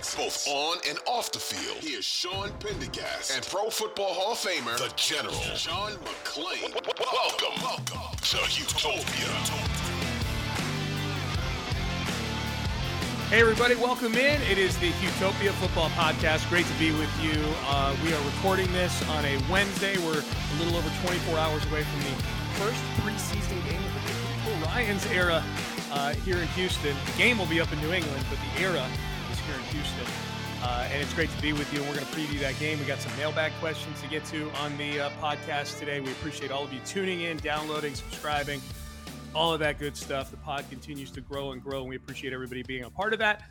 Texas, both on and off the field. Here's Sean Pendergast and Pro Football Hall of Famer, the General John McClain. Welcome, welcome to Utopia. Hey, everybody, welcome in. It is the Utopia Football Podcast. Great to be with you. Uh, we are recording this on a Wednesday. We're a little over 24 hours away from the first preseason game of the Ryans era uh, here in Houston. The game will be up in New England, but the era here in Houston. Uh, and it's great to be with you. And we're going to preview that game. We got some mailbag questions to get to on the uh, podcast today. We appreciate all of you tuning in, downloading, subscribing all of that good stuff. The pod continues to grow and grow, and we appreciate everybody being a part of that.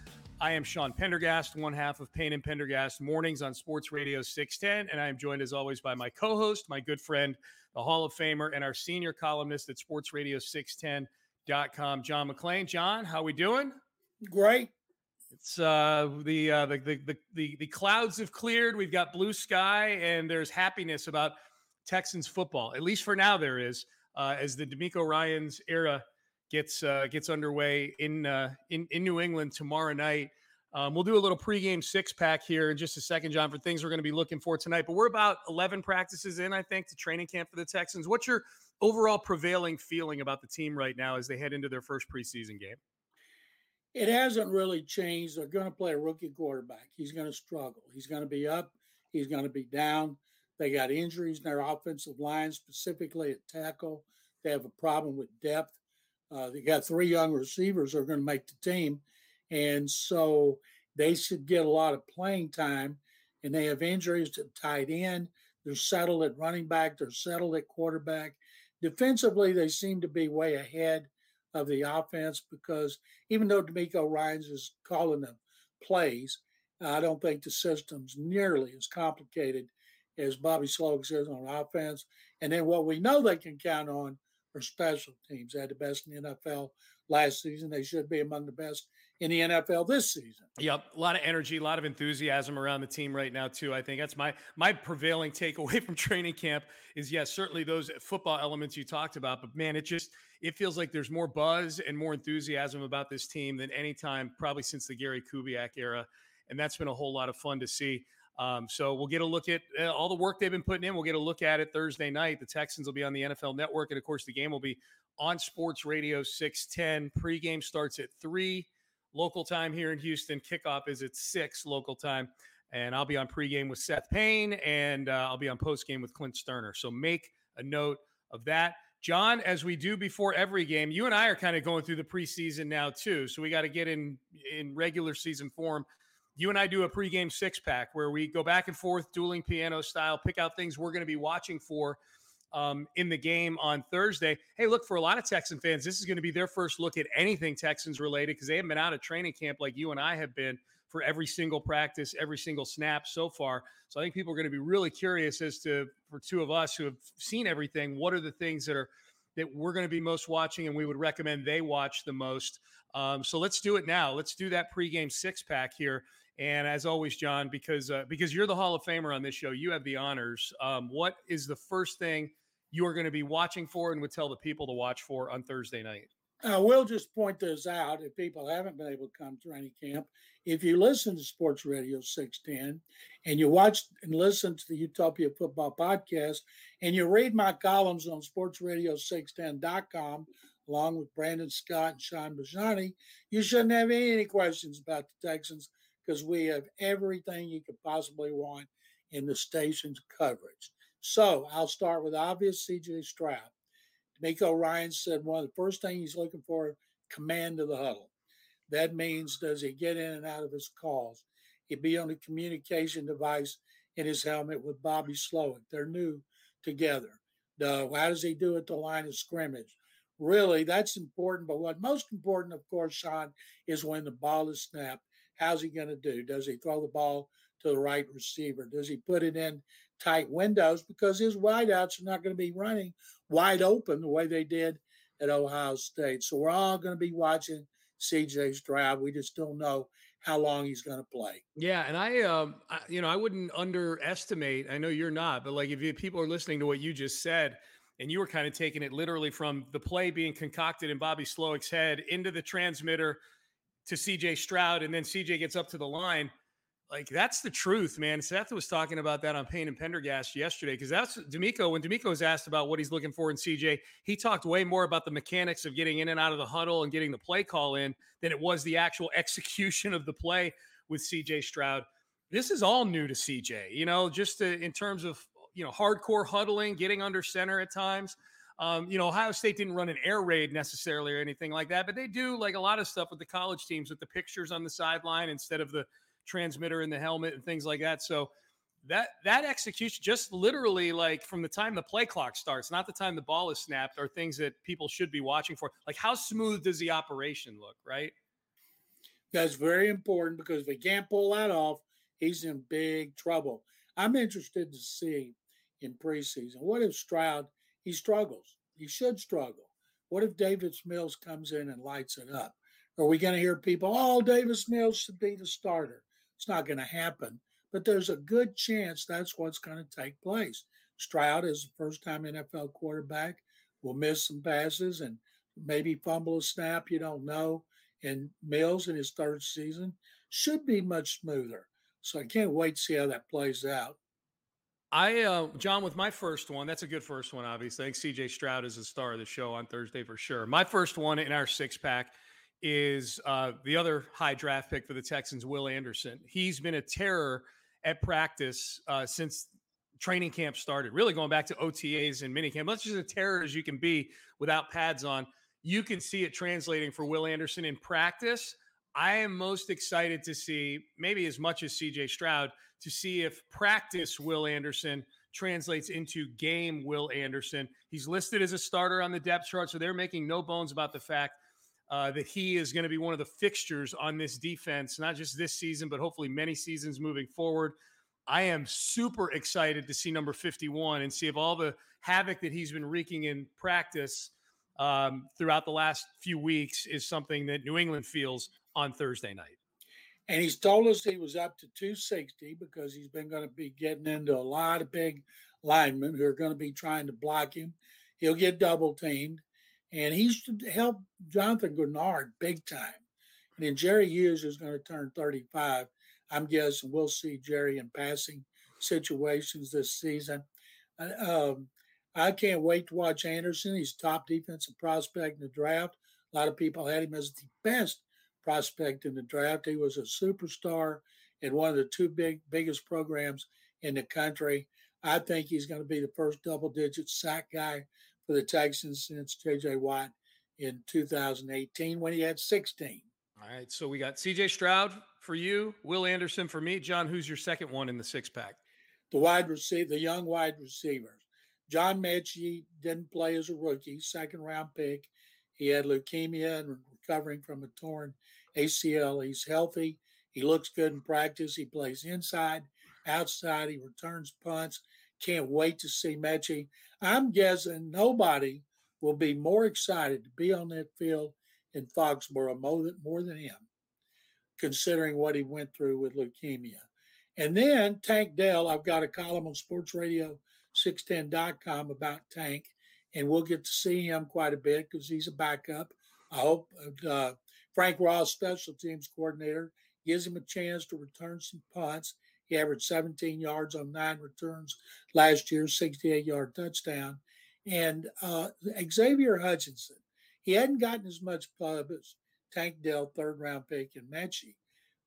I am Sean Pendergast, one half of Payne and Pendergast mornings on Sports Radio 610, and I am joined as always by my co-host, my good friend, the Hall of Famer, and our senior columnist at Sports SportsRadio610.com, John McClain. John, how are we doing? Great. It's uh, the, uh, the, the the the clouds have cleared. We've got blue sky, and there's happiness about Texans football. At least for now, there is uh, as the DeMeco Ryans era gets uh, gets underway in, uh, in in New England tomorrow night. Um, we'll do a little pregame six pack here in just a second, John, for things we're going to be looking for tonight. But we're about 11 practices in, I think, to training camp for the Texans. What's your overall prevailing feeling about the team right now as they head into their first preseason game? It hasn't really changed. They're going to play a rookie quarterback. He's going to struggle. He's going to be up. He's going to be down. They got injuries in their offensive line, specifically at tackle. They have a problem with depth. Uh, they got three young receivers that are going to make the team. And so they should get a lot of playing time. And they have injuries to tight end. They're settled at running back. They're settled at quarterback. Defensively, they seem to be way ahead of the offense because even though DeMeco Ryans is calling them plays, I don't think the system's nearly as complicated as Bobby Slowik says on offense. And then what we know they can count on are special teams. They had the best in the NFL last season. They should be among the best in the NFL this season. Yep, a lot of energy, a lot of enthusiasm around the team right now too. I think that's my my prevailing takeaway from training camp is yes, certainly those football elements you talked about, but man, it just it feels like there's more buzz and more enthusiasm about this team than any time probably since the Gary Kubiak era, and that's been a whole lot of fun to see. Um, so we'll get a look at uh, all the work they've been putting in. We'll get a look at it Thursday night. The Texans will be on the NFL Network, and of course, the game will be on Sports Radio 610. Pregame starts at three local time here in Houston. Kickoff is at six local time, and I'll be on pregame with Seth Payne, and uh, I'll be on postgame with Clint Stoerner. So make a note of that. John, as we do before every game, you and I are kind of going through the preseason now too. So we got to get in in regular season form you and I do a pregame six pack where we go back and forth, dueling piano style, pick out things we're going to be watching for um, in the game on Thursday. Hey, look, for a lot of Texan fans, this is going to be their first look at anything Texans related because they haven't been out of training camp like you and I have been for every single practice, every single snap so far. So I think people are going to be really curious as to, for two of us who have seen everything, what are the things that are that we're going to be most watching and we would recommend they watch the most. Um, so let's do it now. Let's do that pregame six pack here. And as always, John, because uh, because you're the Hall of Famer on this show, you have the honors. Um, what is the first thing you are going to be watching for and would tell the people to watch for on Thursday night? I will just point this out if people haven't been able to come to training camp. If you listen to Sports Radio 610 and you watch and listen to the Utopia Football Podcast and you read my columns on sportsradio610.com along with Brandon Scott and Sean Bajani, you shouldn't have any questions about the Texans because we have everything you could possibly want in the station's coverage. So I'll start with obvious CJ Stroud. DeMeco Ryan said one of the first things he's looking for command of the huddle. That means does he get in and out of his calls? He'd be on a communication device in his helmet with Bobby Slowik. They're new together. The, how does he do at the line of scrimmage? Really, that's important. But what most important, of course, Sean, is when the ball is snapped. How's he going to do? Does he throw the ball to the right receiver? Does he put it in tight windows? Because his wideouts are not going to be running wide open the way they did at Ohio State. So we're all going to be watching CJ's drive. We just don't know how long he's going to play. Yeah, and I, um, I, you know, I wouldn't underestimate. I know you're not, but like if you, people are listening to what you just said, and you were kind of taking it literally from the play being concocted in Bobby Slowik's head into the transmitter to CJ Stroud, and then CJ gets up to the line. Like that's the truth, man. Seth was talking about that on Payne and Pendergast yesterday because that's DeMeco. When DeMeco was asked about what he's looking for in CJ, he talked way more about the mechanics of getting in and out of the huddle and getting the play call in than it was the actual execution of the play with CJ Stroud. This is all new to CJ, you know, just to, in terms of you know hardcore huddling, getting under center at times. Um, you know, Ohio State didn't run an air raid necessarily or anything like that, but they do like a lot of stuff with the college teams with the pictures on the sideline instead of the transmitter in the helmet and things like that. So that that execution, just literally like from the time the play clock starts, not the time the ball is snapped, are things that people should be watching for. Like how smooth does the operation look, right? That's very important because if he can't pull that off, he's in big trouble. I'm interested to see in preseason. What if Stroud he struggles? He should struggle. What if Davis Mills comes in and lights it up? Are we going to hear people, oh, Davis Mills should be the starter? It's not going to happen, but there's a good chance that's what's going to take place. Stroud is the first time NFL quarterback, will miss some passes and maybe fumble a snap. You don't know. And Mills in his third season should be much smoother. So I can't wait to see how that plays out. I, uh, John, with my first one, that's a good first one, obviously. I think CJ Stroud is the star of the show on Thursday for sure. My first one in our six pack is uh, the other high draft pick for the Texans, Will Anderson. He's been a terror at practice uh, since training camp started, really going back to OTAs and minicamp. Much as a terror as you can be without pads on, you can see it translating for Will Anderson in practice. I am most excited to see, maybe as much as CJ Stroud, to see if practice Will Anderson translates into game Will Anderson. He's listed as a starter on the depth chart, so they're making no bones about the fact uh, that he is going to be one of the fixtures on this defense, not just this season, but hopefully many seasons moving forward. I am super excited to see number 51 and see if all the havoc that he's been wreaking in practice um, throughout the last few weeks is something that New England feels on Thursday night. And he's told us he was up to 260 because he's been going to be getting into a lot of big linemen who are going to be trying to block him. He'll get double teamed and he's helped Jonathan Greenard big time. And then Jerry Hughes is going to turn 35. I'm guessing we'll see Jerry in passing situations this season. Uh, um, I can't wait to watch Anderson. He's top defensive prospect in the draft. A lot of people had him as the best prospect in the draft. He was a superstar in one of the two big biggest programs in the country. I think he's going to be the first double digit sack guy for the Texans since J.J. Watt in 2018 when he had 16. All right. So we got CJ Stroud for you, Will Anderson for me. John, who's your second one in the six pack? The wide receiver, the young wide receivers. John Metchie didn't play as a rookie, second round pick. He had leukemia and recovering from a torn ACL. He's healthy. He looks good in practice. He plays inside, outside. He returns punts. Can't wait to see Metchie. I'm guessing nobody will be more excited to be on that field in Foxborough more than, more than him, considering what he went through with leukemia. And then Tank Dell, I've got a column on sportsradio610.com about Tank, and we'll get to see him quite a bit because he's a backup. I hope uh, Frank Ross, special teams coordinator, gives him a chance to return some punts. He averaged 17 yards on nine returns last year, 68 yard touchdown. And uh, Xavier Hutchinson, he hadn't gotten as much pub as Tank Dell, third round pick, and Metchie,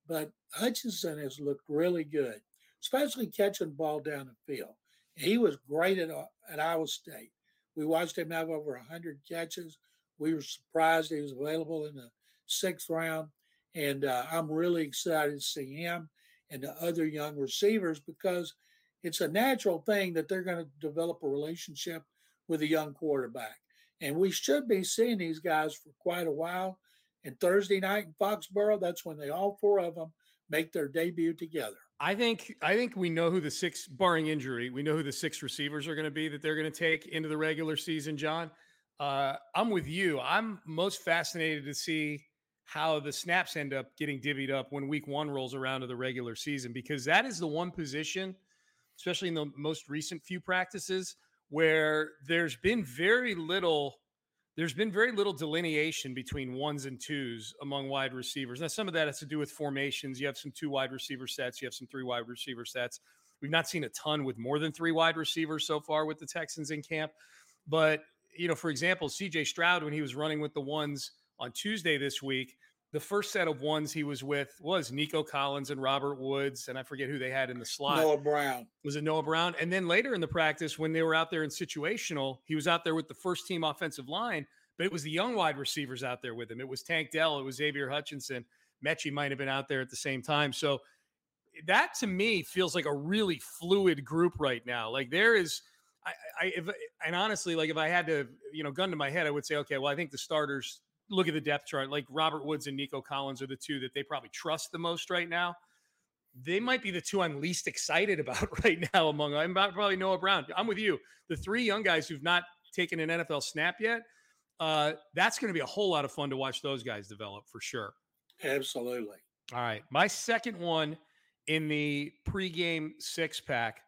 but Hutchinson has looked really good. especially catching ball down the field. He was great at, at Iowa State. We watched him have over 100 catches. We were surprised he was available in the sixth round. And uh, I'm really excited to see him and the other young receivers because it's a natural thing that they're going to develop a relationship with a young quarterback. And we should be seeing these guys for quite a while. And Thursday night in Foxborough, that's when they all four of them make their debut together. I think I think we know who the six, barring injury, we know who the six receivers are going to be that they're going to take into the regular season. John, uh, I'm with you. I'm most fascinated to see how the snaps end up getting divvied up when Week One rolls around to the regular season because that is the one position, especially in the most recent few practices, where there's been very little there's been very little delineation between ones and twos among wide receivers. Now, some of that has to do with formations. You have some two wide receiver sets, you have some three wide receiver sets. We've not seen a ton with more than three wide receivers so far with the Texans in camp. But, you know, for example, CJ Stroud, when he was running with the ones on Tuesday this week, the first set of ones he was with was Nico Collins and Robert Woods, and I forget who they had in the slot. Noah Brown. Was it Noah Brown? And then later in the practice, when they were out there in situational, he was out there with the first team offensive line, but it was the young wide receivers out there with him. It was Tank Dell, it was Xavier Hutchinson. Metchie might have been out there at the same time. So that to me feels like a really fluid group right now. Like there is I, I if, and honestly, like if I had to, you know, gun to my head, I would say, okay, well, I think the starters look at the depth chart. Like Robert Woods and Nico Collins are the two that they probably trust the most right now. They might be the two I'm least excited about right now among I'm probably Noah Brown. I'm with you. The three young guys who've not taken an NFL snap yet, uh, that's going to be a whole lot of fun to watch those guys develop for sure. Absolutely. All right. My second one in the pregame six pack,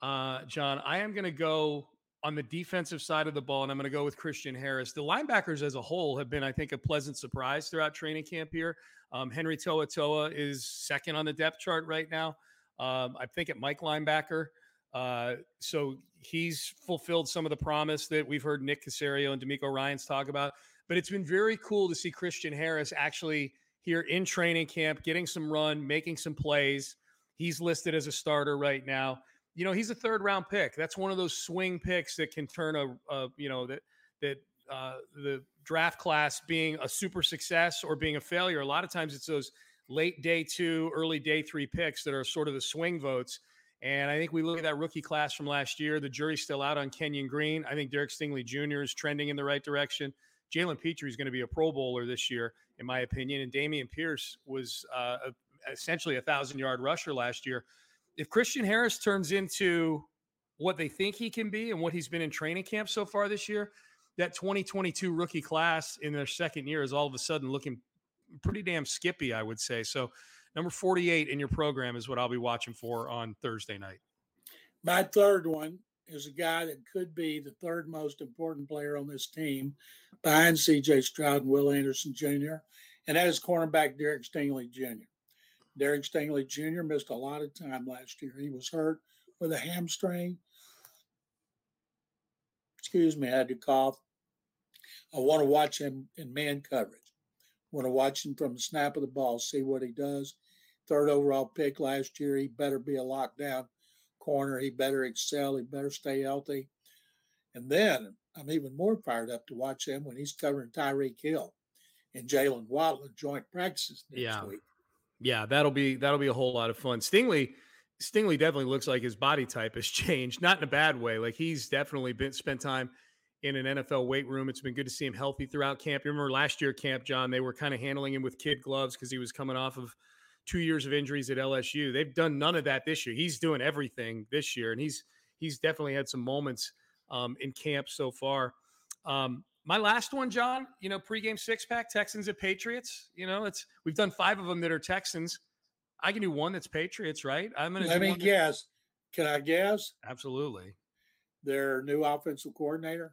uh, John, I am going to go on the defensive side of the ball, and I'm going to go with Christian Harris. The linebackers as a whole have been, I think, a pleasant surprise throughout training camp here. Um, Henry Toa is second on the depth chart right now. Um, I think at Mike linebacker. Uh, so he's fulfilled some of the promise that we've heard Nick Caserio and DeMeco Ryans talk about. But it's been very cool to see Christian Harris actually here in training camp, getting some run, making some plays. He's listed as a starter right now you know, he's a third round pick. That's one of those swing picks that can turn a, a you know, that that uh, the draft class being a super success or being a failure. A lot of times it's those late day two, early day three picks that are sort of the swing votes. And I think we look at that rookie class from last year. The jury's still out on Kenyon Green. I think Derek Stingley Jr. is trending in the right direction. Jalen Pitre is going to be a Pro Bowler this year, in my opinion. And Dameon Pierce was uh, essentially a thousand yard rusher last year if Christian Harris turns into what they think he can be and what he's been in training camp so far this year, that 2022 rookie class in their second year is all of a sudden looking pretty damn skippy, I would say. So, number 48 in your program is what I'll be watching for on Thursday night. My third one is a guy that could be the third most important player on this team behind CJ Stroud and Will Anderson Jr., and that is cornerback Derek Stingley Jr. Derek Stingley Jr. missed a lot of time last year. He was hurt with a hamstring. Excuse me, I had to cough. I want to watch him in man coverage. I want to watch him from the snap of the ball, see what he does. Third overall pick last year. He better be a lockdown corner. He better excel. He better stay healthy. And then I'm even more fired up to watch him when he's covering Tyreek Hill and Jalen Waddle joint practices next yeah. week. Yeah, that'll be that'll be a whole lot of fun. Stingley, Stingley definitely looks like his body type has changed, not in a bad way. Like he's definitely been spent time in an NFL weight room. It's been good to see him healthy throughout camp. You remember last year camp, John? They were kind of handling him with kid gloves because he was coming off of two years of injuries at LSU. They've done none of that this year. He's doing everything this year, and he's he's definitely had some moments um, in camp so far. Um, my last one, John, you know, pregame six pack, Texans at Patriots. You know, it's we've done five of them that are Texans. I can do one that's Patriots, right? I'm gonna let me guess. Can I guess? Absolutely. Their new offensive coordinator.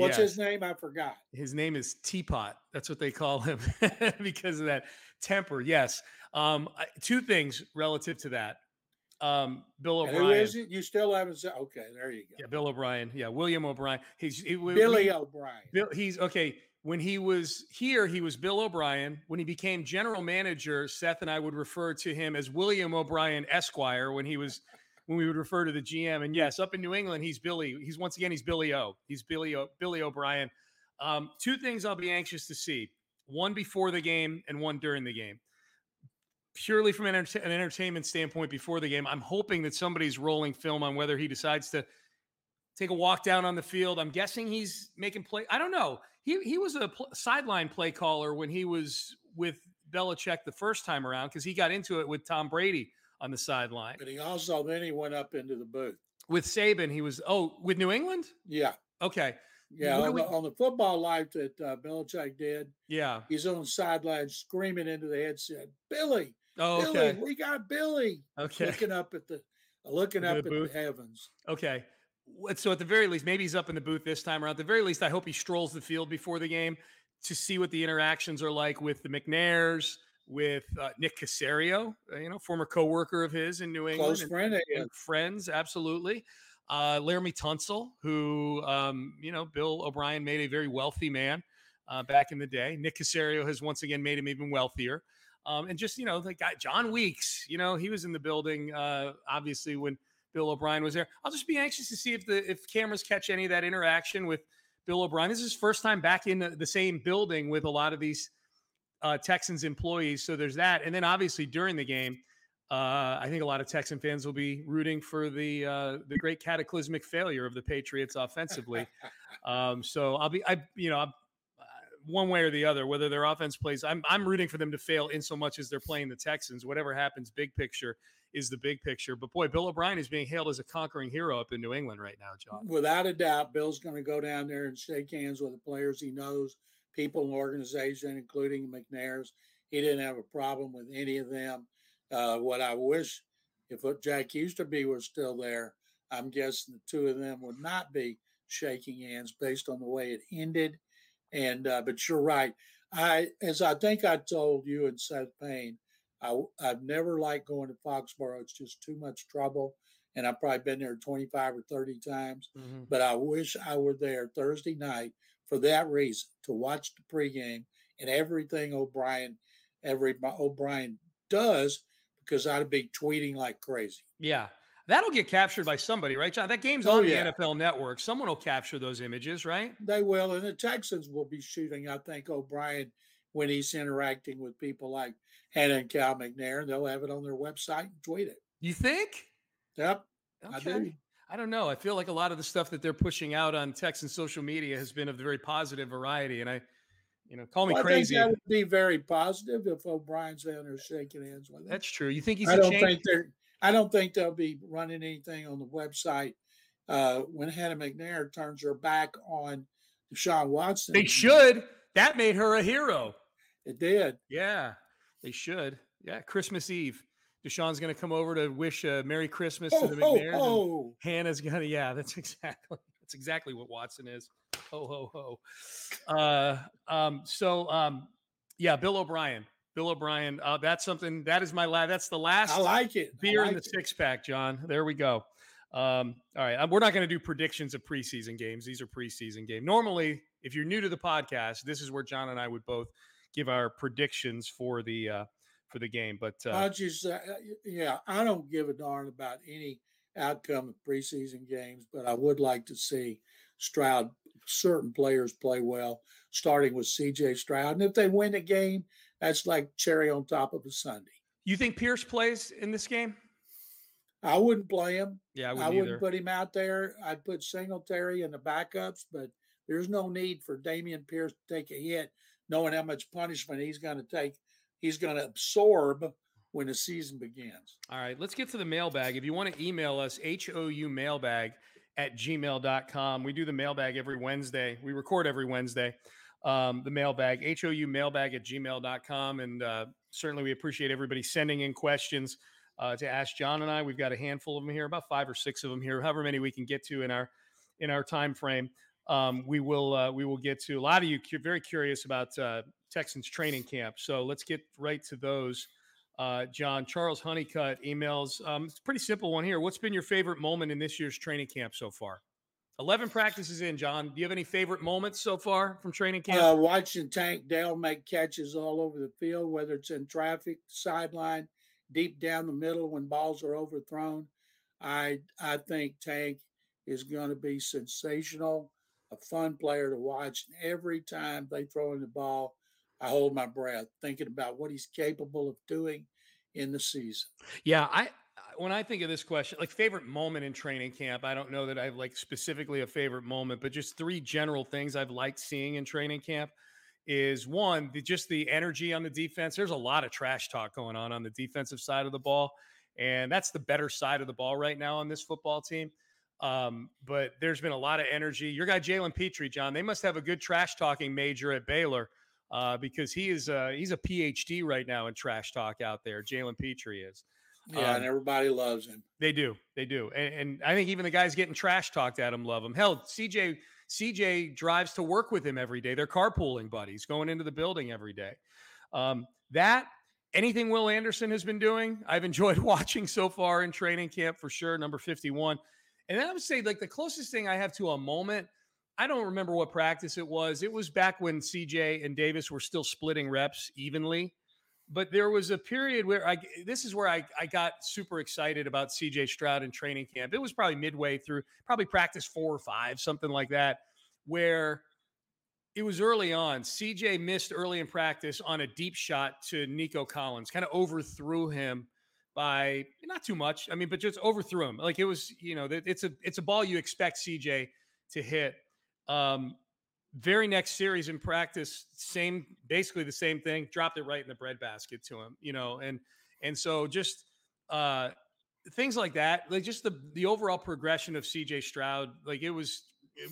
What's Yeah. his name? I forgot. His name is Teapot. That's what they call him because of that temper. Yes. Um, I- two things relative to that. Um, Bill O'Brien. who is it? You still haven't said. Okay, there you go. Yeah, Bill O'Brien. Yeah, William O'Brien. He's he, Billy we- O'Brien. Bill, he's okay. When he was here, he was Bill O'Brien. When he became general manager, Seth and I would refer to him as William O'Brien Esquire. When he was, when we would refer to the GM, and yes, up in New England, he's Billy. He's once again he's Billy O. He's Billy O. Billy O'Brien. Um, two things I'll be anxious to see: one before the game and one during the game. Purely from an, enter- an entertainment standpoint, before the game, I'm hoping that somebody's rolling film on whether he decides to take a walk down on the field. I'm guessing he's making play. I don't know. He he was a pl- sideline play caller when he was with Belichick the first time around because he got into it with Tom Brady on the sideline. But he also then he went up into the booth. With Saban, he was oh with New England. Yeah, Okay, yeah. On, we- the, on the football life that uh, Belichick did, yeah. he's on the sideline screaming into the headset, "Billy, Oh, Billy, okay, we got Billy!" okay, Looking up at the looking up the at booth? the heavens. okay. What- So at the very least, maybe he's up in the booth this time around. At the very least, I hope he strolls the field before the game to see what the interactions are like with the McNairs, with uh, Nick Caserio, uh, you know, former coworker of his in New England. Close friend his. and friends, absolutely. Uh, Laremy Tunsil, who um, you know, Bill O'Brien made a very wealthy man uh, back in the day. Nick Caserio has once again made him even wealthier. Um, and just you know, the guy John Weeks, you know, he was in the building uh, obviously when Bill O'Brien was there. I'll just be anxious to see if the if cameras catch any of that interaction with Bill O'Brien. This is his first time back in the, the same building with a lot of these uh, Texans employees. So there's that, and then obviously during the game, uh, I think a lot of Texan fans will be rooting for the uh, the great cataclysmic failure of the Patriots offensively. um, so I'll be, I you know, I'm, uh, one way or the other, whether their offense plays, I'm I'm rooting for them to fail in so much as they're playing the Texans. Whatever happens, big picture is the big picture. But boy, Bill O'Brien is being hailed as a conquering hero up in New England right now, John. Without a doubt, Bill's going to go down there and shake hands with the players he knows, people in the organization, including McNairs. He didn't have a problem with any of them. Uh, what I wish, if what Jack Easterby was still there, I'm guessing the two of them would not be shaking hands based on the way it ended. And uh, but you're right. I, as I think I told you and Seth Payne, I, I've never liked going to Foxborough. It's just too much trouble, and I've probably been there 25 or 30 times but I wish I were there Thursday night for that reason to watch the pregame and everything O'Brien, every O'Brien does, because I'd be tweeting like crazy. Yeah. That'll get captured by somebody, right, John? That game's Oh, on yeah. the NFL network. Someone will capture those images, right? They will, and the Texans will be shooting. I think O'Brien when he's interacting with people like Hannah and Cal McNair. They'll have it on their website and tweet it. You think? Yep, I do. I don't know. I feel like a lot of the stuff that they're pushing out on text and social media has been of the very positive variety. And I, you know, call me Well, crazy. That would be very positive if O'Brien's down there shaking hands with him. That's true. You think he's I don't change? think they're. I don't think they'll be running anything on the website uh, when Hannah McNair turns her back on Deshaun Watson. They should. That made her a hero. It did. Yeah, they should. Yeah, Christmas Eve. Deshaun's going to come over to wish a Merry Christmas Oh, to the ho, McNairs. and ho. Hannah's gonna. Yeah, that's exactly. That's exactly what Watson is. Ho ho ho. Uh, um. So um. Yeah, Bill O'Brien. Bill O'Brien. Uh, that's something. That is my last. That's the last. I like it. Beer in the it. six pack, John. There we go. Um, all right, uh, we're not going to do predictions of preseason games. These are preseason games. Normally, if you're new to the podcast, this is where John and I would both give our predictions for the uh, for the game. But uh, I just, uh, yeah, I don't give a darn about any outcome of preseason games, but I would like to see Stroud, certain players play well, starting with CJ Stroud. And if they win a game, that's like cherry on top of a Sunday. you think Pierce plays in this game? I wouldn't play him. Yeah, I I wouldn't, wouldn't either. put him out there. I'd put Singletary in the backups, but there's no need for Dameon Pierce to take a hit, knowing how much punishment he's going to take. He's going to absorb when the season begins. All right, let's get to the mailbag. If you want to email us, HOU mailbag at gmail.com. We do the mailbag every Wednesday. We record every Wednesday. Um, the mailbag, HOU mailbag at gmail.com. And uh, certainly we appreciate everybody sending in questions uh, to ask John and I. We've got a handful of them here, about five or six of them here, however many we can get to in our in our time frame. Um, we will uh, we will get to a lot of you cu- very curious about uh, Texans training camp. So let's get right to those. Uh, John Charles Honeycutt emails. Um, it's a pretty simple one here. What's been your favorite moment in this year's training camp so far? Eleven practices in, John. Do you have any favorite moments so far from training camp? Uh, watching Tank Dell make catches all over the field, whether it's in traffic, sideline, deep down the middle when balls are overthrown. I I think Tank is going to be sensational, a fun player to watch. And every time they throw in the ball, I hold my breath, thinking about what he's capable of doing in the season. Yeah, I when I think of this question, like favorite moment in training camp, I don't know that I've like specifically a favorite moment, but just three general things I've liked seeing in training camp is one, the, just the energy on the defense. There's a lot of trash talk going on on the defensive side of the ball, and that's the better side of the ball right now on this football team. Um, but there's been a lot of energy. Your guy Jalen Pitre, John, they must have a good trash talking major at Baylor uh, because he is uh, he's a PhD right now in trash talk out there. Jalen Pitre is. Yeah, Um, and everybody loves him. They do, they do, and, and I think even the guys getting trash talked at him love him. Hell, CJ CJ drives to work with him every day. They're carpooling buddies, going into the building every day. Um, that anything Will Anderson has been doing, I've enjoyed watching so far in training camp for sure. Number fifty one, and then I would say like the closest thing I have to a moment. I don't remember what practice it was. It was back when CJ and Davis were still splitting reps evenly but there was a period where I this is where I, I got super excited about CJ Stroud in training camp. It was probably midway through, probably practice four or five, something like that, where it was early on. CJ missed early in practice on a deep shot to Nico Collins, kind of overthrew him by not too much. I mean, but just overthrew him. Like it was, you know, it's a it's a ball you expect CJ to hit. Um, very next series in practice, same basically the same thing, dropped it right in the breadbasket to him, you know, and and so just uh things like that, like just the the overall progression of CJ Stroud, like it was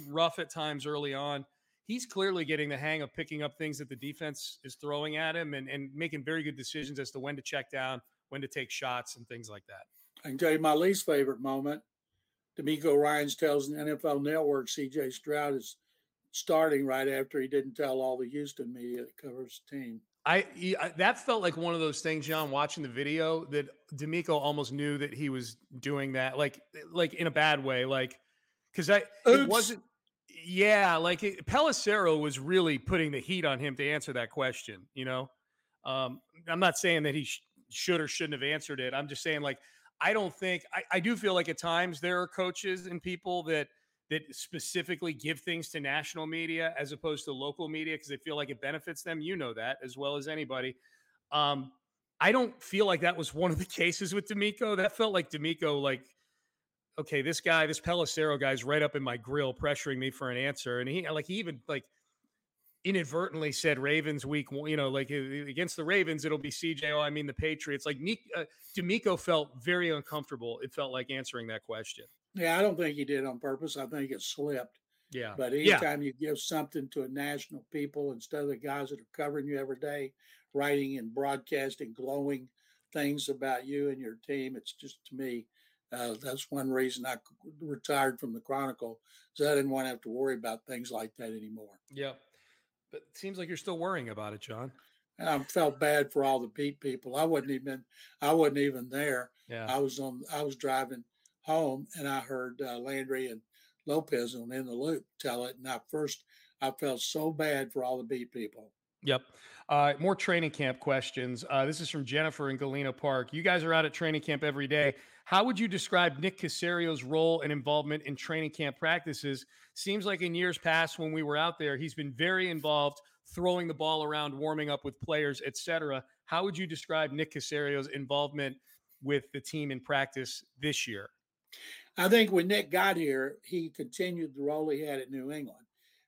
rough at times early on. He's clearly getting the hang of picking up things that the defense is throwing at him and, and making very good decisions as to when to check down, when to take shots, and things like that. I can tell you my least favorite moment. DeMeco Ryans tells the NFL Network CJ Stroud is starting right after he didn't tell all the Houston media that covers the team. I, I that felt like one of those things, John. Watching the video, that DeMeco almost knew that he was doing that, like like in a bad way, like because I Oops. it wasn't. Yeah, like it, Pelissero was really putting the heat on him to answer that question. You know, um, I'm not saying that he sh- should or shouldn't have answered it. I'm just saying, like, I don't think I, I do feel like at times there are coaches and people that that specifically give things to national media as opposed to local media because they feel like it benefits them. You know that as well as anybody. Um, I don't feel like that was one of the cases with DeMeco. That felt like DeMeco, like, okay, this guy, this Pelissero guy's right up in my grill, pressuring me for an answer, and he like he even like inadvertently said Ravens week, one- you know, like uh, against the Ravens, it'll be CJ. Oh, I mean the Patriots. Like uh, DeMeco felt very uncomfortable. It felt like answering that question. Yeah, I don't think he did on purpose. I think it slipped. Yeah, But yeah. anytime you give something to a national people instead of the guys that are covering you every day, writing and broadcasting glowing things about you and your team, it's just to me, uh, that's one reason I retired from the Chronicle, so I didn't want to have to worry about things like that anymore. Yep. But it seems like you're still worrying about it, John. And I felt bad for all the beat people. I wasn't even, I wasn't even there. Yeah. I was on, I was driving home and I heard uh, Landry and Lopez on In the Loop tell it. And I first, I felt so bad for all the beat people. Yep. Uh, more training camp questions. Uh, this is from Jennifer in Galena Park. You guys are out at training camp every day. How would you describe Nick Caserio's role and involvement in training camp practices? Seems like in years past when we were out there, he's been very involved, throwing the ball around, warming up with players, etc. How would you describe Nick Caserio's involvement with the team in practice this year? I think when Nick got here, he continued the role he had at New England,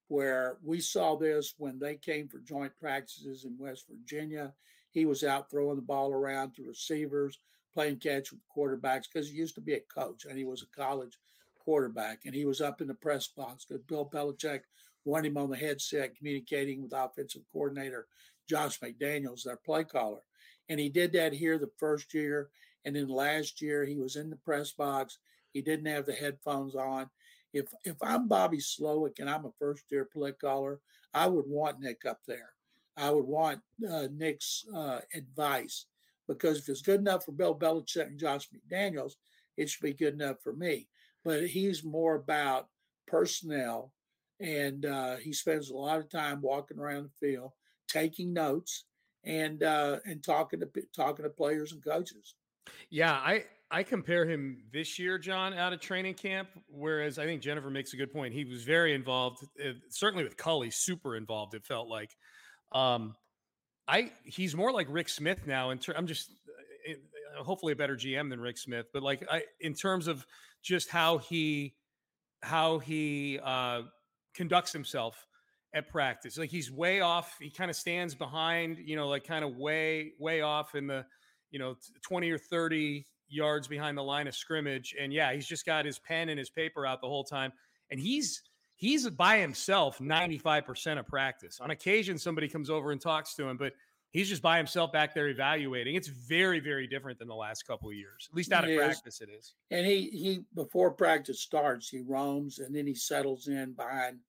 where we saw this when they came for joint practices in West Virginia. He was out throwing the ball around to receivers, playing catch with quarterbacks because he used to be a coach and he was a college quarterback. And he was up in the press box because Bill Belichick wanted him on the headset communicating with offensive coordinator Josh McDaniels, their play caller. And he did that here the first year. And then last year, he was in the press box. He didn't have the headphones on. If if I'm Bobby Slowik and I'm a first year play caller, I would want Nick up there. I would want uh, Nick's uh, advice because if it's good enough for Bill Belichick and Josh McDaniels, it should be good enough for me. But he's more about personnel, and uh, he spends a lot of time walking around the field, taking notes, and uh, and talking to talking to players and coaches. Yeah, I I compare him this year, John, out of training camp. Whereas I think Jennifer makes a good point. He was very involved, uh, certainly with Culley, super involved. It felt like. Um, I he's more like Rick Smith now. In ter- I'm just uh, hopefully a better GM than Rick Smith, but like I in terms of just how he how he uh, conducts himself at practice. Like he's way off. He kind of stands behind, you know, like kind of way way off in the you know 20 or 30 yards behind the line of scrimmage. And yeah, he's just got his pen and his paper out the whole time, and he's he's by himself 95% of practice. On occasion, somebody comes over and talks to him, but he's just by himself back there evaluating. It's very, very different than the last couple of years. At least out It of is. practice, it is. And he he before practice starts, he roams and then he settles in behind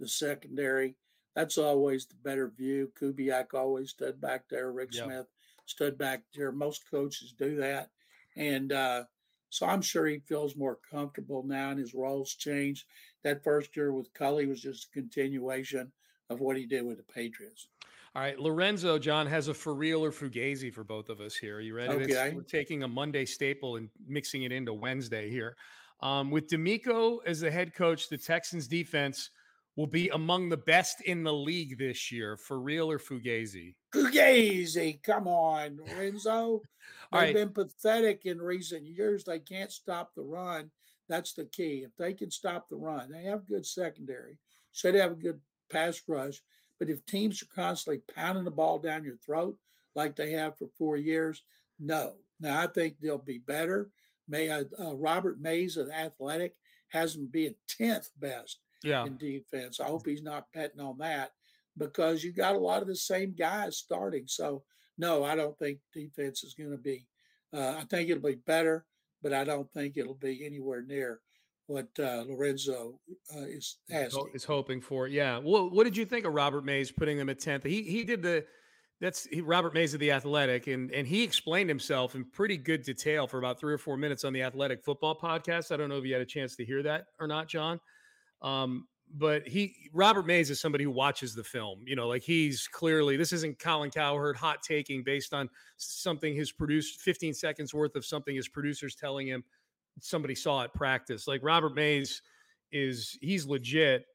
the secondary. That's always the better view. Kubiak always stood back there. Rick Yeah. Smith stood back there. Most coaches do that, and uh, so I'm sure he feels more comfortable now, and his roles changed. That first year with Culley was just a continuation of what he did with the Patriots. All right, Lorenzo John has a for real or fugazi for both of us here. Are you ready? Okay. We're taking a Monday staple and mixing it into Wednesday here. Um, with DeMeco as the head coach, the Texans defense will be among the best in the league this year. For real or fugazi? Fugazi, come on, Lorenzo. They've right. been pathetic in recent years. They can't stop the run. That's the key. If they can stop the run, they have good secondary. Should have a good pass rush. But if teams are constantly pounding the ball down your throat like they have for four years, no. Now I think they'll be better. May uh, uh, Robert Mays of Athletic has them being tenth best Yeah. in defense. I hope he's not betting on that because you got a lot of the same guys starting. So no, I don't think defense is going to be. Uh, I think it'll be better, but I don't think it'll be anywhere near what uh, Lorenzo uh, is asking. is hoping for. Yeah. Well, what did you think of Robert Mays putting them at tenth? He he did the. That's he, Robert Mays of the Athletic, and and he explained himself in pretty good detail for about three or four minutes on the Athletic Football Podcast. I don't know if you had a chance to hear that or not, John. Um, but he Robert Mays is somebody who watches the film. You know, like he's clearly this isn't Colin Cowherd hot taking based on something his produced 15 seconds worth of something his producers telling him somebody saw at practice. Like Robert Mays is he's legit.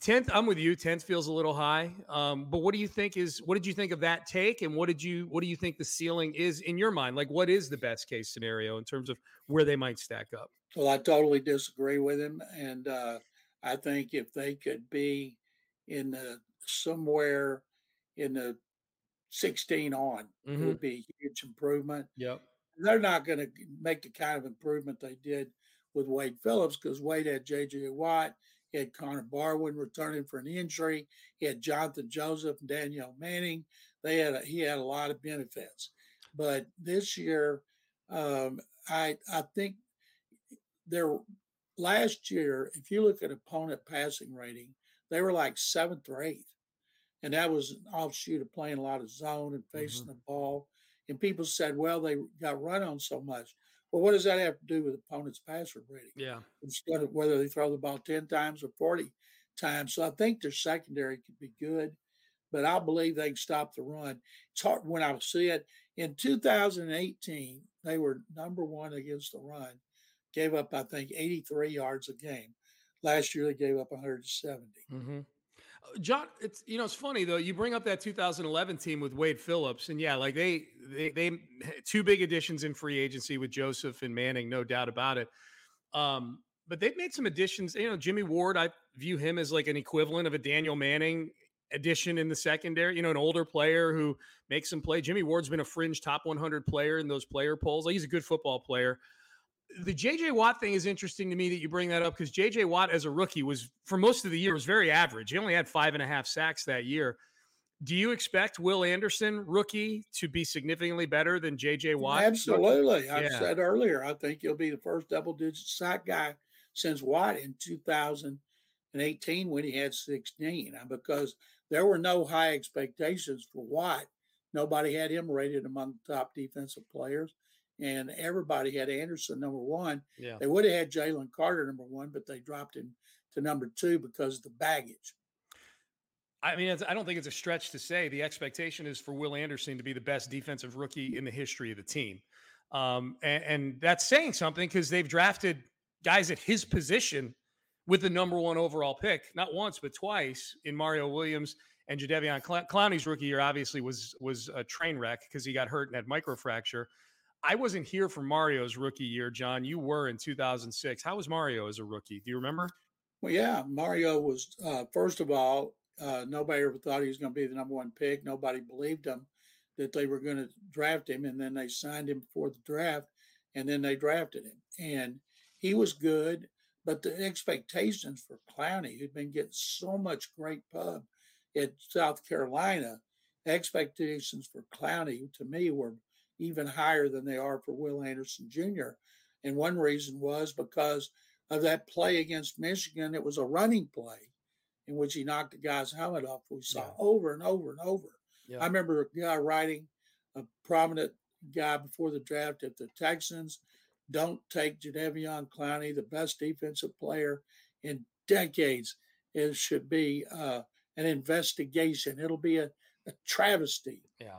Tenth, I'm with you. Tenth feels a little high. Um, but what do you think is what did you think of that take, and what did you what do you think the ceiling is in your mind? Like, what is the best case scenario in terms of where they might stack up? Well, I totally disagree with him, and uh, I think if they could be in the somewhere in the 16 on, it Mhm. would be a huge improvement. Yep. they're not going to make the kind of improvement they did with Wade Phillips because Wade had J.J. Watt, he had Connor Barwin returning for an injury, he had Jonathan Joseph and Danieal Manning. They had a, he had a lot of benefits, but this year, um, I I think their last year, if you look at opponent passing rating, they were like seventh or eighth, and that was an offshoot of playing a lot of zone and facing mm-hmm. the ball. And people said, well, they got run on so much. Well, what does that have to do with opponent's passer rating? Yeah. Instead of whether they throw the ball 10 times or 40 times. So I think their secondary could be good, but I believe they can stop the run. It's hard when I see it in 2018, they were number one against the run, gave up, I think, 83 yards a game. Last year, they gave up 170. Mm-hmm. John, it's you know it's funny though. You bring up that 2011 team with Wade Phillips, and yeah, like they they they two big additions in free agency with Joseph and Manning, no doubt about it. Um, but they've made some additions. You know, Jimmy Ward, I view him as like an equivalent of a Danieal Manning addition in the secondary. You know, an older player who makes some play. Jimmy Ward's been a fringe top 100 player in those player polls. Like he's a good football player the JJ Watt thing is interesting to me that you bring that up because JJ Watt as a rookie was for most of the year was very average. He only had five and a half sacks that year. Do you expect Will Anderson, rookie, to be significantly better than JJ Watt? Absolutely. I yeah. said earlier, I think he'll be the first double digit sack guy since Watt in 2018 when he had 16, uh, because there were no high expectations for Watt. Nobody had him rated among the top defensive players and everybody had Anderson number one. Yeah. They would have had Jalen Carter number one, but they dropped him to number two because of the baggage. I mean, I don't think it's a stretch to say the expectation is for Will Anderson to be the best defensive rookie in the history of the team. Um, and, and that's saying something because they've drafted guys at his position with the number one overall pick, not once, but twice in Mario Williams and Jadeveon Clowney's rookie year obviously was was a train wreck because he got hurt and had microfracture. I wasn't here for Mario's rookie year, John. You were in 2006. How was Mario as a rookie? Do you remember? Well, yeah, Mario was uh, first of all, uh, nobody ever thought he was going to be the number one pick. Nobody believed him that they were going to draft him, and then they signed him before the draft, and then they drafted him, and he was good. But the expectations for Clowney, who'd been getting so much great pub at South Carolina, expectations for Clowney to me were even higher than they are for Will Anderson Jr. And one reason was because of that play against Michigan. It was a running play in which he knocked the guy's helmet off. We saw yeah. over and over and over. Yeah. I remember a guy writing, a prominent guy before the draft at the Texans, don't take Jadeveon Clowney, the best defensive player in decades. It should be uh, an investigation. It'll be a, a travesty. Yeah.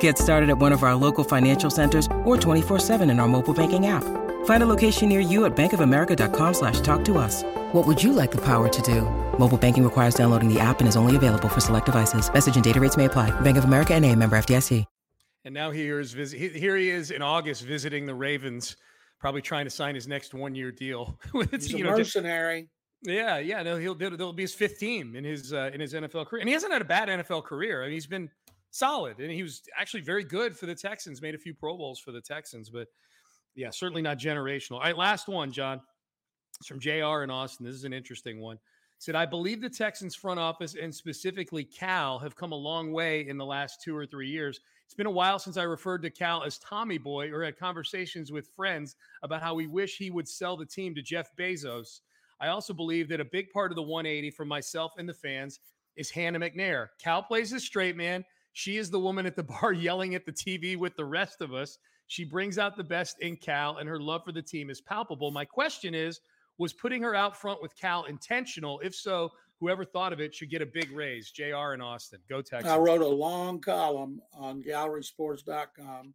Get started at one of our local financial centers or 24-7 in our mobile banking app. Find a location near you at bankofamerica.com slash talk to us. What would you like the power to do? Mobile banking requires downloading the app and is only available for select devices. Message and data rates may apply. Bank of America and a member FDIC. And now here is here he is in August visiting the Ravens, probably trying to sign his next one year deal. He's a know, mercenary. yeah, yeah. No, he'll there'll be his fifth team in his uh, in his NFL career, and he hasn't had a bad NFL career. I mean, he's been solid, and he was actually very good for the Texans. Made a few Pro Bowls for the Texans, but yeah, certainly not generational. All right, last one, John. It's from JR in Austin. This is an interesting one. said, I believe the Texans front office and specifically Cal have come a long way in the last two or three years. It's been a while since I referred to Cal as Tommy Boy or had conversations with friends about how we wish he would sell the team to Jeff Bezos. I also believe that a big part of the 180 for myself and the fans is Hannah McNair. Cal plays the straight man. She is the woman at the bar yelling at the TV with the rest of us. She brings out the best in Cal, and her love for the team is palpable. My question is was putting her out front with Cal intentional? If so, whoever thought of it should get a big raise. JR in Austin. Go Texas. I wrote a long column on gallerysports.com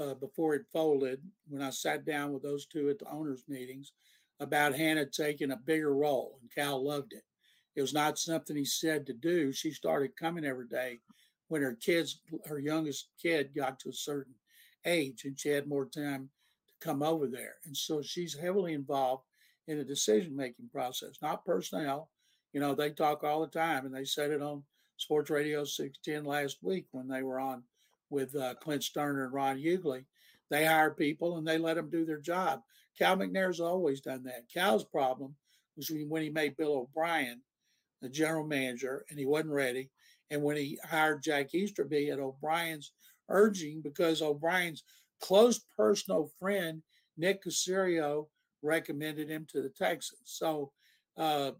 uh, before it folded when I sat down with those two at the owners' meetings about Hannah taking a bigger role, and Cal loved it. It was not something he said to do. She started coming every day when her kids, her youngest kid, got to a certain age and she had more time to come over there. And so she's heavily involved in the decision making process, not personnel. You know, they talk all the time and they said it on Sports Radio 610 last week when they were on with uh, Clint Stoerner and Ron Hughley. They hire people and they let them do their job. Cal McNair's always done that. Cal's problem was when he made Bill O'Brien the general manager, and he wasn't ready. And when he hired Jack Easterby at O'Brien's urging, because O'Brien's close personal friend, Nick Caserio, recommended him to the Texans. So uh,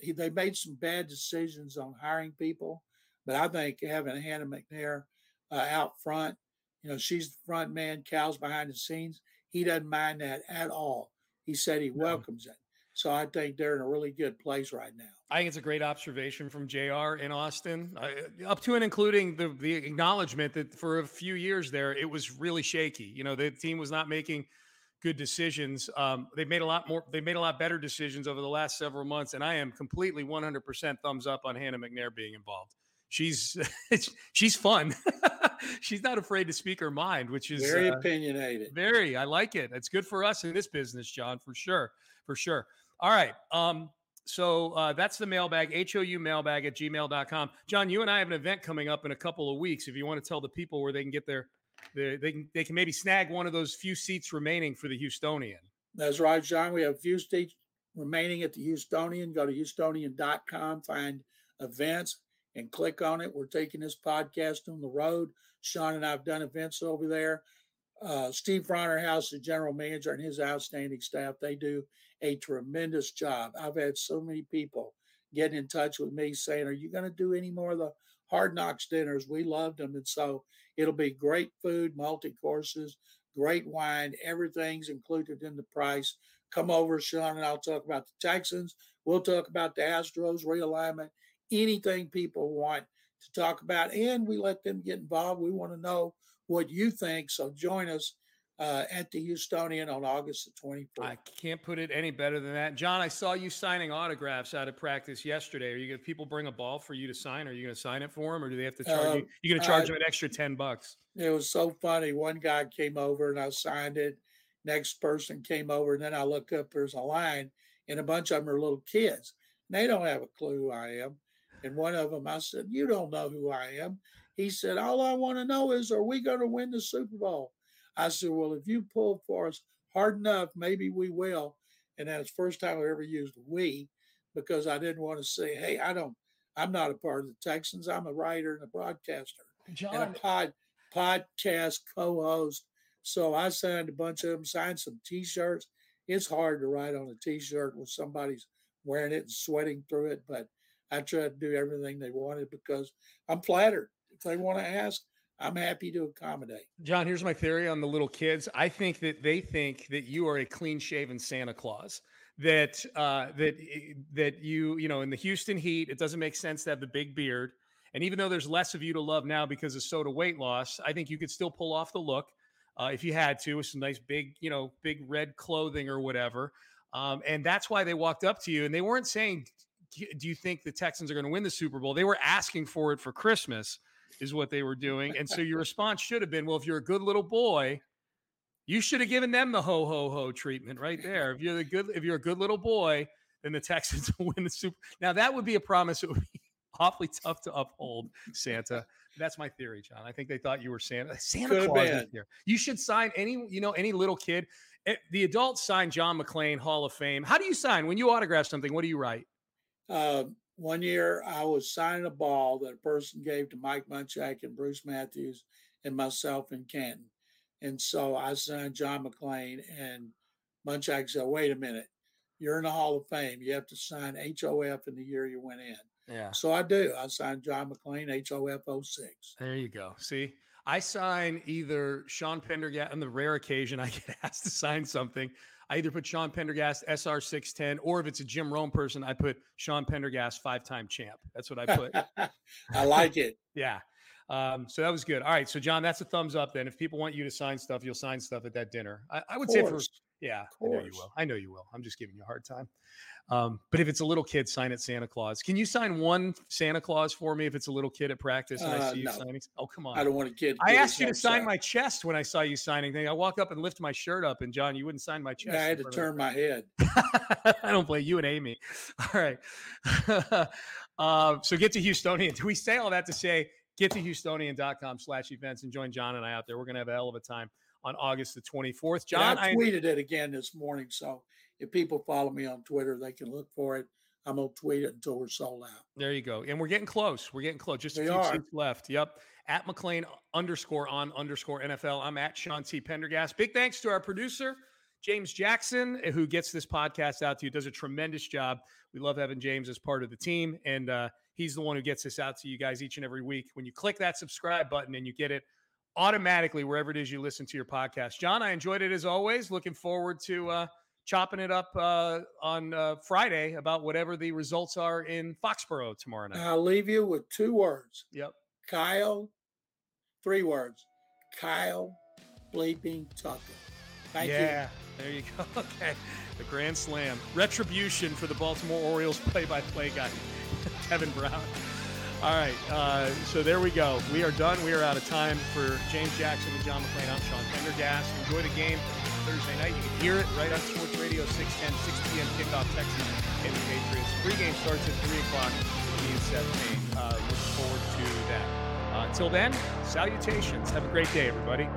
he, they made some bad decisions on hiring people. But I think having Hannah McNair uh, out front, you know, she's the front man, Cal's behind the scenes. He doesn't mind that at all. He said he welcomes it. So I think they're in a really good place right now. I think it's a great observation from JR in Austin, uh, up to and including the the acknowledgement that for a few years there it was really shaky. You know, the team was not making good decisions. Um, they've made a lot more. They've made a lot better decisions over the last several months, and I am completely 100% thumbs up on Hannah McNair being involved. She's she's fun. she's not afraid to speak her mind, which is very uh, opinionated. Very, I like it. It's good for us in this business, John, for sure, for sure. All right. Um, so uh, that's the mailbag, HOU mailbag at gmail.com. John, you and I have an event coming up in a couple of weeks. If you want to tell the people where they can get their, their they can they can maybe snag one of those few seats remaining for the Houstonian. That's right, John. We have few seats remaining at the Houstonian. Go to Houstonian.com, find events, and click on it. We're taking this podcast on the road. Sean and I have done events over there. Uh, Steve House, the general manager, and his outstanding staff, they do a tremendous job. I've had so many people get in touch with me saying, Are you going to do any more of the hard knocks dinners? We loved them. And so it'll be great food, multi courses, great wine. Everything's included in the price. Come over, Sean, and I'll talk about the Texans. We'll talk about the Astros realignment, anything people want to talk about. And we let them get involved. We want to know what you think. So join us uh, at the Houstonian on August the 24th. I can't put it any better than that. John, I saw you signing autographs out of practice yesterday. Are you going to people bring a ball for you to sign? Are you going to sign it for them or do they have to charge you? You're going to charge them an extra 10 bucks. It was so funny. One guy came over and I signed it. Next person came over and then I look up, there's a line and a bunch of them are little kids. And they don't have a clue who I am. And one of them, I said, You don't know who I am. He said, All I want to know is, are we going to win the Super Bowl? I said, Well, if you pull for us hard enough, maybe we will. And that's the first time I ever used we because I didn't want to say, Hey, I don't, I'm not a part of the Texans. I'm a writer and a broadcaster John. and a pod, podcast co host. So I signed a bunch of them, signed some t shirts. It's hard to write on a t shirt when somebody's wearing it and sweating through it, but I tried to do everything they wanted because I'm flattered. If they want to ask, I'm happy to accommodate. John, here's my theory on the little kids. I think that they think that you are a clean shaven Santa Claus. That uh, that eh, that you you know in the Houston Heat, it doesn't make sense to have the big beard. And even though there's less of you to love now because of soda weight loss, I think you could still pull off the look uh, if you had to with some nice big you know big red clothing or whatever. Um, and that's why they walked up to you and they weren't saying, "Do you think the Texans are going to win the Super Bowl?" They were asking for it for Christmas is what they were doing. And so your response should have been, well, if you're a good little boy, you should have given them the ho ho ho treatment right there. If you're the good, if you're a good little boy, then the Texans will win the Super. Now that would be a promise It would be awfully tough to uphold, Santa. That's my theory, John. I think they thought you were Santa. Santa Could Claus here. You should sign any, you know, any little kid. Eh, the adults sign John McClain Hall of Fame. How do you sign when you autograph something? What do you write? Uh, one year I was signing a ball that a person gave to Mike Munchak and Bruce Matthews and myself in Canton. And so I signed John McClain and Munchak said, wait a minute, you're in the Hall of Fame. You have to sign HOF in the year you went in. Yeah. So I do. I signed John McClain, HOF 06. There you go. See, I sign either Sean Pendergast on the rare occasion I get asked to sign something. I either put Sean Pendergast SR six ten, or if it's a Jim Rome person, I put Sean Pendergast five time champ. That's what I put. I like it. yeah. Um, so that was good. All right. So, John, that's a thumbs up then. If people want you to sign stuff, you'll sign stuff at that dinner. I, I would say for, yeah, I know you will. I know you will. I'm just giving you a hard time. Um, but if it's a little kid, sign it Santa Claus. Can you sign one Santa Claus for me if it's a little kid at practice and uh, I see no. you signing? Oh, come on. I don't want a kid. I asked you to sign my chest when I saw you signing thing. I walk up and lift my shirt up, and John, you wouldn't sign my chest. Yeah, I had to turn my head. I don't play you and Amy. All right. uh, so get to Houstonian. Do we say all that to say get to Houstonian.com slash events and join John and I out there? We're going to have a hell of a time on August the 24th. John, I tweeted I, it again this morning. So if people follow me on Twitter, they can look for it. I'm gonna tweet it until we're sold out. There you go. And we're getting close. We're getting close. Just a We few are. seats left. Yep. At McClain underscore on underscore NFL. I'm at Sean T. Pendergast. Big thanks to our producer, James Jackson, who gets this podcast out to you. Does a tremendous job. We love having James as part of the team. And uh, he's the one who gets this out to you guys each and every week. When you click that subscribe button and you get it automatically wherever it is you listen to your podcast. John, I enjoyed it as always. Looking forward to uh, chopping it up uh, on uh, Friday about whatever the results are in Foxborough tomorrow night. I'll leave you with two words. Yep. Kyle, three words. Kyle bleeping Tucker. Thank you. yeah, there you go. Okay. The Grand Slam. Retribution for the Baltimore Orioles play by play guy, Kevin Brown. All right. Uh, so there we go. We are done. We are out of time for James Jackson and John McClain. I'm Sean Pendergast. Enjoy the game Thursday night. You can hear it right on Sports Radio 610, 6 p.m. kickoff Texans and the Patriots. Pre-game starts at 3 o'clock. Me and Seth Payne. Uh, look forward to that. Uh, until then, salutations. Have a great day, everybody.